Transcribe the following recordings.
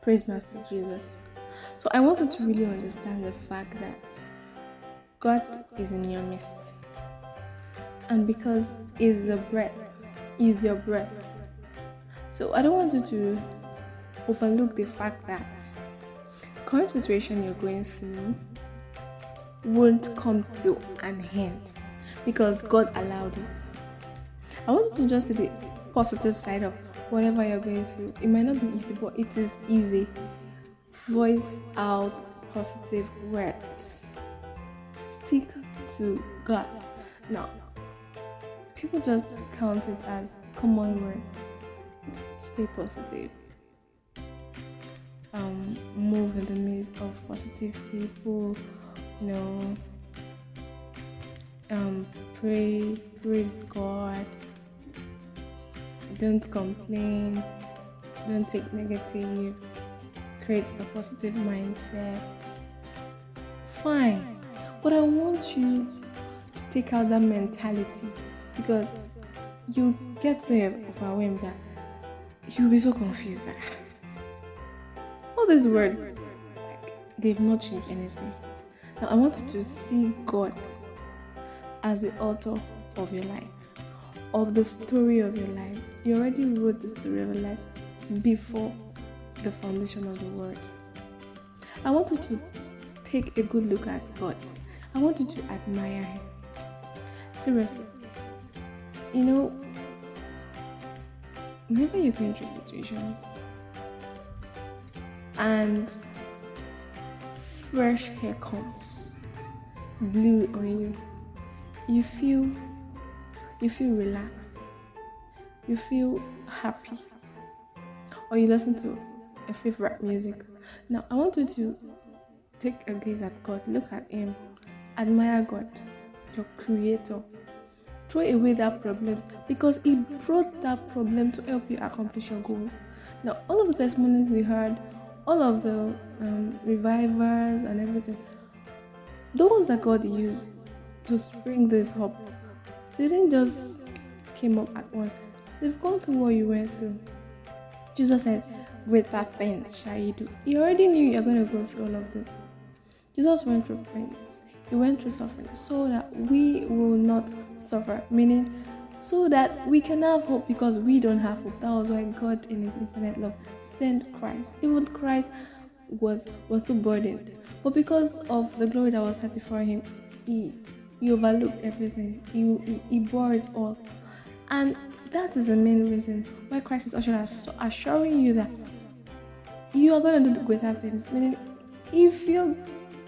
Praise Master Jesus. So I wanted to really understand the fact that God is in your midst. And because is the breath, is your breath. So I don't want you to overlook the fact that current situation you're going through won't come to an end because God allowed it. I want you to just see the positive side of whatever you're going through. It might not be easy, but it is easy. Voice out positive words. Stick to God. Now, people just count it as common words. Stay positive. Um, move in the midst of positive people. You know, um, pray, praise God don't complain, don't take negative, create a positive mindset. Fine. But I want you to take out that mentality because you get so overwhelmed that you'll be so confused that all these words like they've not changed anything. Now I want you to see God as the author of your life of the story of your life. You already wrote the story of your life before the foundation of the world. I want you to take a good look at God. I want you to admire Him. Seriously. You know, whenever going through situations and fresh hair comes, blue on you, you feel you feel relaxed, you feel happy, or you listen to a favorite music. Now, I want you to take a gaze at God, look at Him, admire God, your Creator. Throw away that problem because He brought that problem to help you accomplish your goals. Now, all of the testimonies we heard, all of the um, revivers and everything, those that God used to spring this up didn't just came up at once. They've gone through what you went through. Jesus said, With that pain shall you do. He already knew you're going to go through all of this. Jesus went through pain. He went through suffering so that we will not suffer. Meaning, so that we can have hope because we don't have hope. That was why God, in His infinite love, sent Christ. Even Christ was was too burdened, but because of the glory that was set before Him, He he overlooked everything. He, he bore it all. And that is the main reason why Christ is assuring you that you are going to do greater things. Meaning, if you're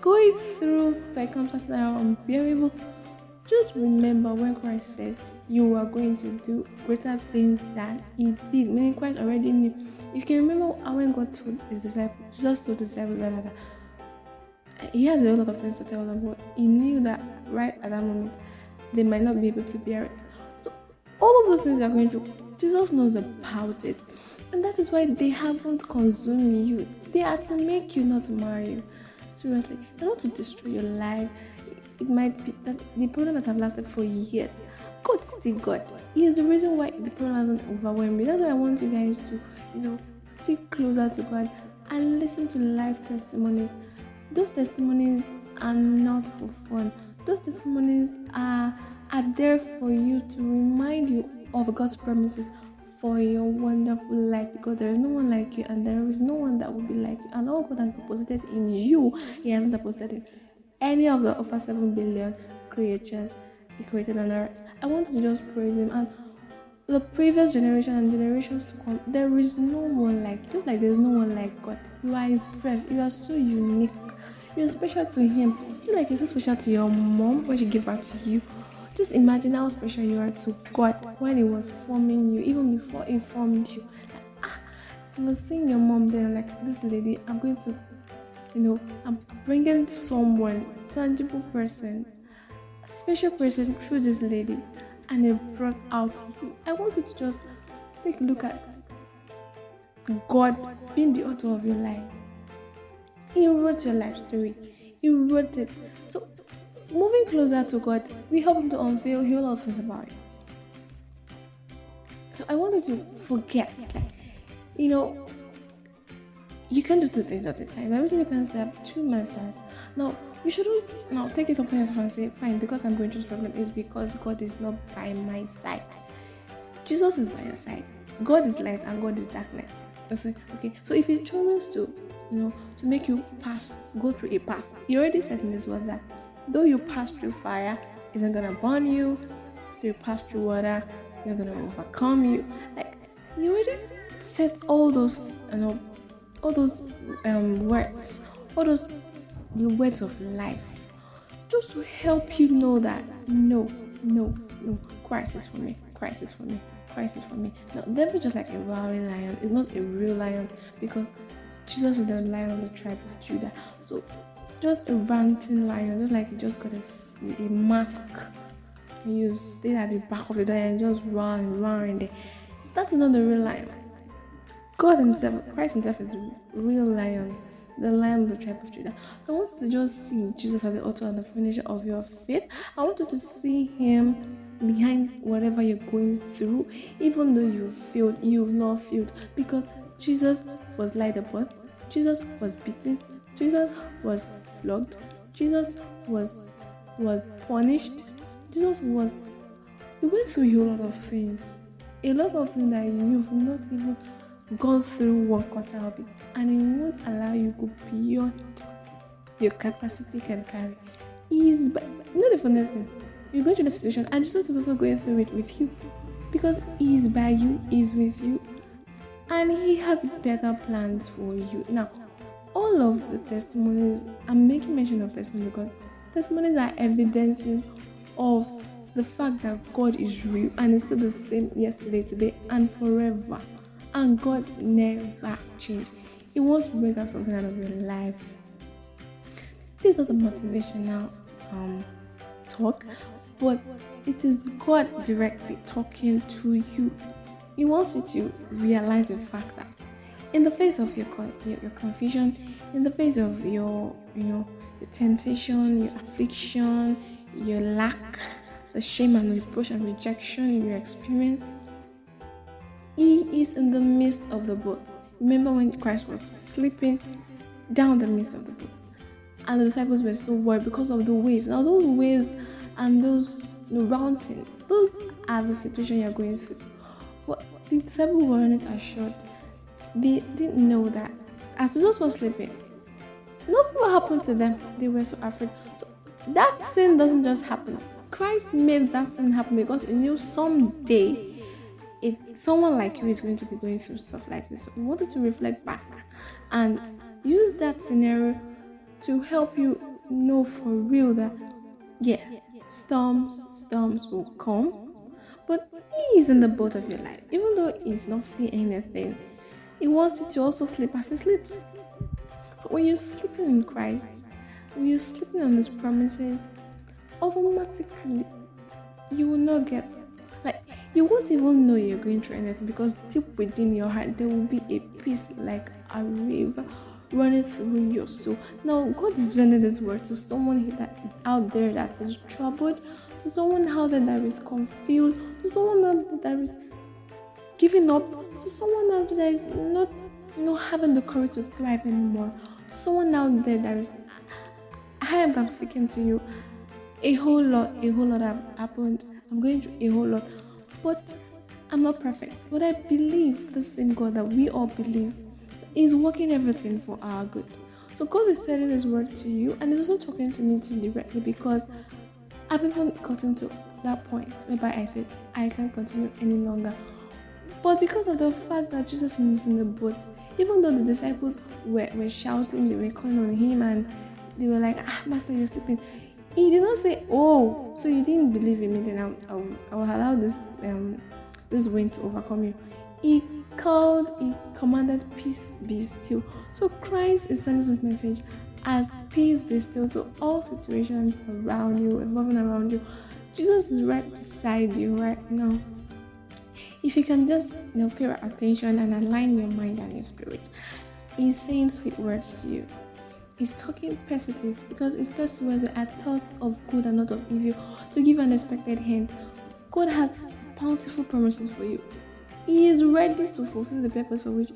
going through circumstances that are unbearable, just remember when Christ says you are going to do greater things than He did. Meaning, Christ already knew. You can remember when God told His disciples, just told the disciples rather that he has a lot of things to tell them, but he knew that right at that moment they might not be able to bear it. So all of those things are going through, Jesus knows about it. And that is why they haven't consumed you. They are to make you, not marry you. Seriously, they're not to destroy your life. It might be that the problem might have lasted for years. God is still God. He is the reason why the problem hasn't overwhelmed me. That's why I want you guys to, you know, stick closer to God and listen to life testimonies those testimonies are not for fun. Those testimonies are, are there for you to remind you of God's promises for your wonderful life because there is no one like you and there is no one that will be like you. And all God has deposited in you, He hasn't deposited in any of the over 7 billion creatures He created on earth. I want to just praise Him and the previous generation and generations to come, there is no one like just like there's no one like God. You are His breath. You are so unique. You're special to him. Like you're so special to your mom when she gave birth to you. Just imagine how special you are to God when He was forming you, even before He formed you. Ah, I was seeing your mom there, like this lady. I'm going to, you know, I'm bringing someone, tangible person, a special person through this lady, and it brought out you. I want you to just take a look at God being the author of your life. He wrote your life story. He wrote it. So, moving closer to God, we help Him to unveil a lot of things about you. So, I wanted to forget. Like, you know, you can do two things at a time. Bible says you can serve two masters. Now, you shouldn't now take it upon yourself and say, fine, because I'm going through this problem is because God is not by my side. Jesus is by your side. God is light and God is darkness. Okay, so if He chooses to, you know, to make you pass, go through a path, He already said in this word that though you pass through fire, it's not gonna burn you. Though you pass through water, it's not gonna overcome you. Like He already said all those, you know, all those um, words, all those words of life, just to help you know that no, no, no, Christ is for me. Christ is for me. Christ is for me. Now, devil just like a roaring lion. It's not a real lion because Jesus is the lion of the tribe of Judah. So, just a ranting lion, just like you just got a, a mask. And you stay at the back of the door and just run, run there. That is not the real lion. God Himself, Christ Himself is the real lion, the lion of the tribe of Judah. I want you to just see Jesus as the author and the finisher of your faith. I want you to see Him behind whatever you're going through, even though you failed, you've not failed, because Jesus was lied upon, Jesus was beaten, Jesus was flogged, Jesus was was punished, Jesus was he went through a lot of things, a lot of things that you've not even gone through one quarter of it, and it won't allow you to go beyond your capacity can carry. Is but not the funniest thing. You're going through the situation, and Jesus is also going through it with you. Because He is by you, He is with you, and He has better plans for you. Now, all of the testimonies, I'm making mention of testimonies because testimonies are evidences of the fact that God is real and is still the same yesterday, today, and forever. And God never changed. He wants to bring us something out of your life. This is not a motivational um, talk, but it is God directly talking to you. He wants you to realize the fact that in the face of your, your, your confusion, in the face of your, you know, your temptation, your affliction, your lack, the shame and reproach and rejection you experience, He is in the midst of the boat. Remember when Christ was sleeping down the midst of the boat, and the disciples were so worried because of the waves. Now those waves and those mountains, those are the situation you're going through. The disciples weren't assured. They didn't know that as Jesus was sleeping, nothing will happen to them. They were so afraid. So that sin doesn't just happen. Christ made that sin happen because he knew someday it someone like you is going to be going through stuff like this. So he wanted to reflect back and use that scenario to help you know for real that yeah storms, storms will come, but He is in the boat of your life. Even though He's not seeing anything, He wants you to also sleep as He sleeps. So when you're sleeping in Christ, when you're sleeping on His promises, automatically you will not get like you won't even know you're going through anything because deep within your heart there will be a peace like a river running through your soul. Now, God is sending this word to someone that out there that is troubled, someone out there that is confused, to someone out there that is giving up, to someone out there that is not, not having the courage to thrive anymore, to someone out there that is. I am I'm speaking to you. A whole lot, a whole lot have happened. I'm going through a whole lot, but I'm not perfect. But I believe the same God that we all believe is working everything for our good. So God is telling His word to you, and He's also talking to me too directly because I've even gotten to that point whereby I said I can't continue any longer. But because of the fact that Jesus is in the boat, even though the disciples were, were shouting, they were calling on him, and they were like, Ah, Master, you're sleeping. He did not say, Oh, so you didn't believe in me, then I'll, I'll, I will allow this um, this wind to overcome you. He called, he commanded peace be still. So Christ is sending this message as peace be still to all situations around you, evolving around you. Jesus is right beside you right now. If you can just you know pay attention and align your mind and your spirit, He's saying sweet words to you. He's talking positive because it starts with a thought of good and not of evil to give an expected hint. God has bountiful promises for you He is ready to fulfill the purpose for which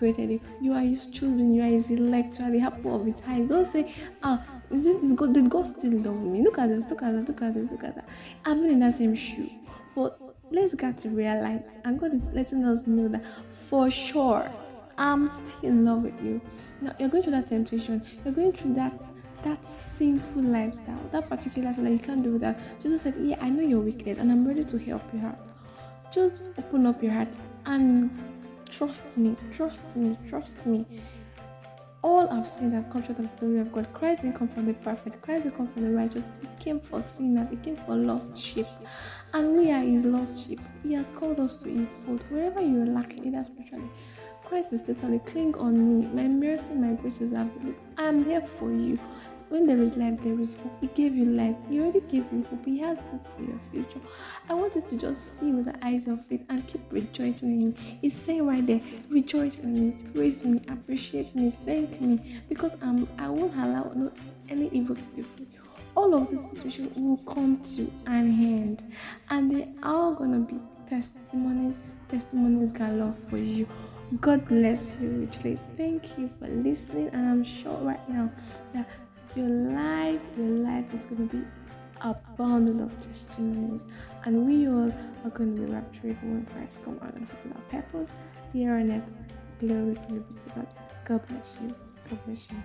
created you. You are His chosen, you are His elect, you are the apple of His eye. Don't say, ah, is it is God? Did God still love me? Look at this, look at that, look at this, look at that. I've been in that same shoe. But let's get to realize, and God is letting us know that for sure, I'm still in love with you. Now you're going through that temptation, you're going through that that sinful lifestyle, that particular thing that you can't do that. Jesus said, Yeah, I know your weakness and I'm ready to help you out. Just open up your heart and trust me, trust me, trust me. All I've seen that come short of the glory of God. Christ didn't come from the perfect, Christ didn't come from the righteous. He came for sinners, He came for lost sheep. And we are His lost sheep. He has called us to His fold. Wherever you're lacking, either spiritually, Christ is telling cling on me. My mercy, my grace is available. I am here for you. When there is life, there is hope. He gave you life. He already gave you hope. He has hope for your future. I want you to just see with the eyes of faith and keep rejoicing in Him. He's saying right there, rejoice in me, praise me, appreciate me, thank me, because I'm, I won't allow no, any evil to be free. All of this situation will come to an end, and they are gonna be testimonies, testimonies galore for you. God bless you richly. Thank you for listening, and I'm sure right now that your life, your life is going to be a bundle of testimonies, and we all are going to be raptured when Christ comes out and fulfill our purpose here on earth. Glory, be to God. God bless you. God bless you.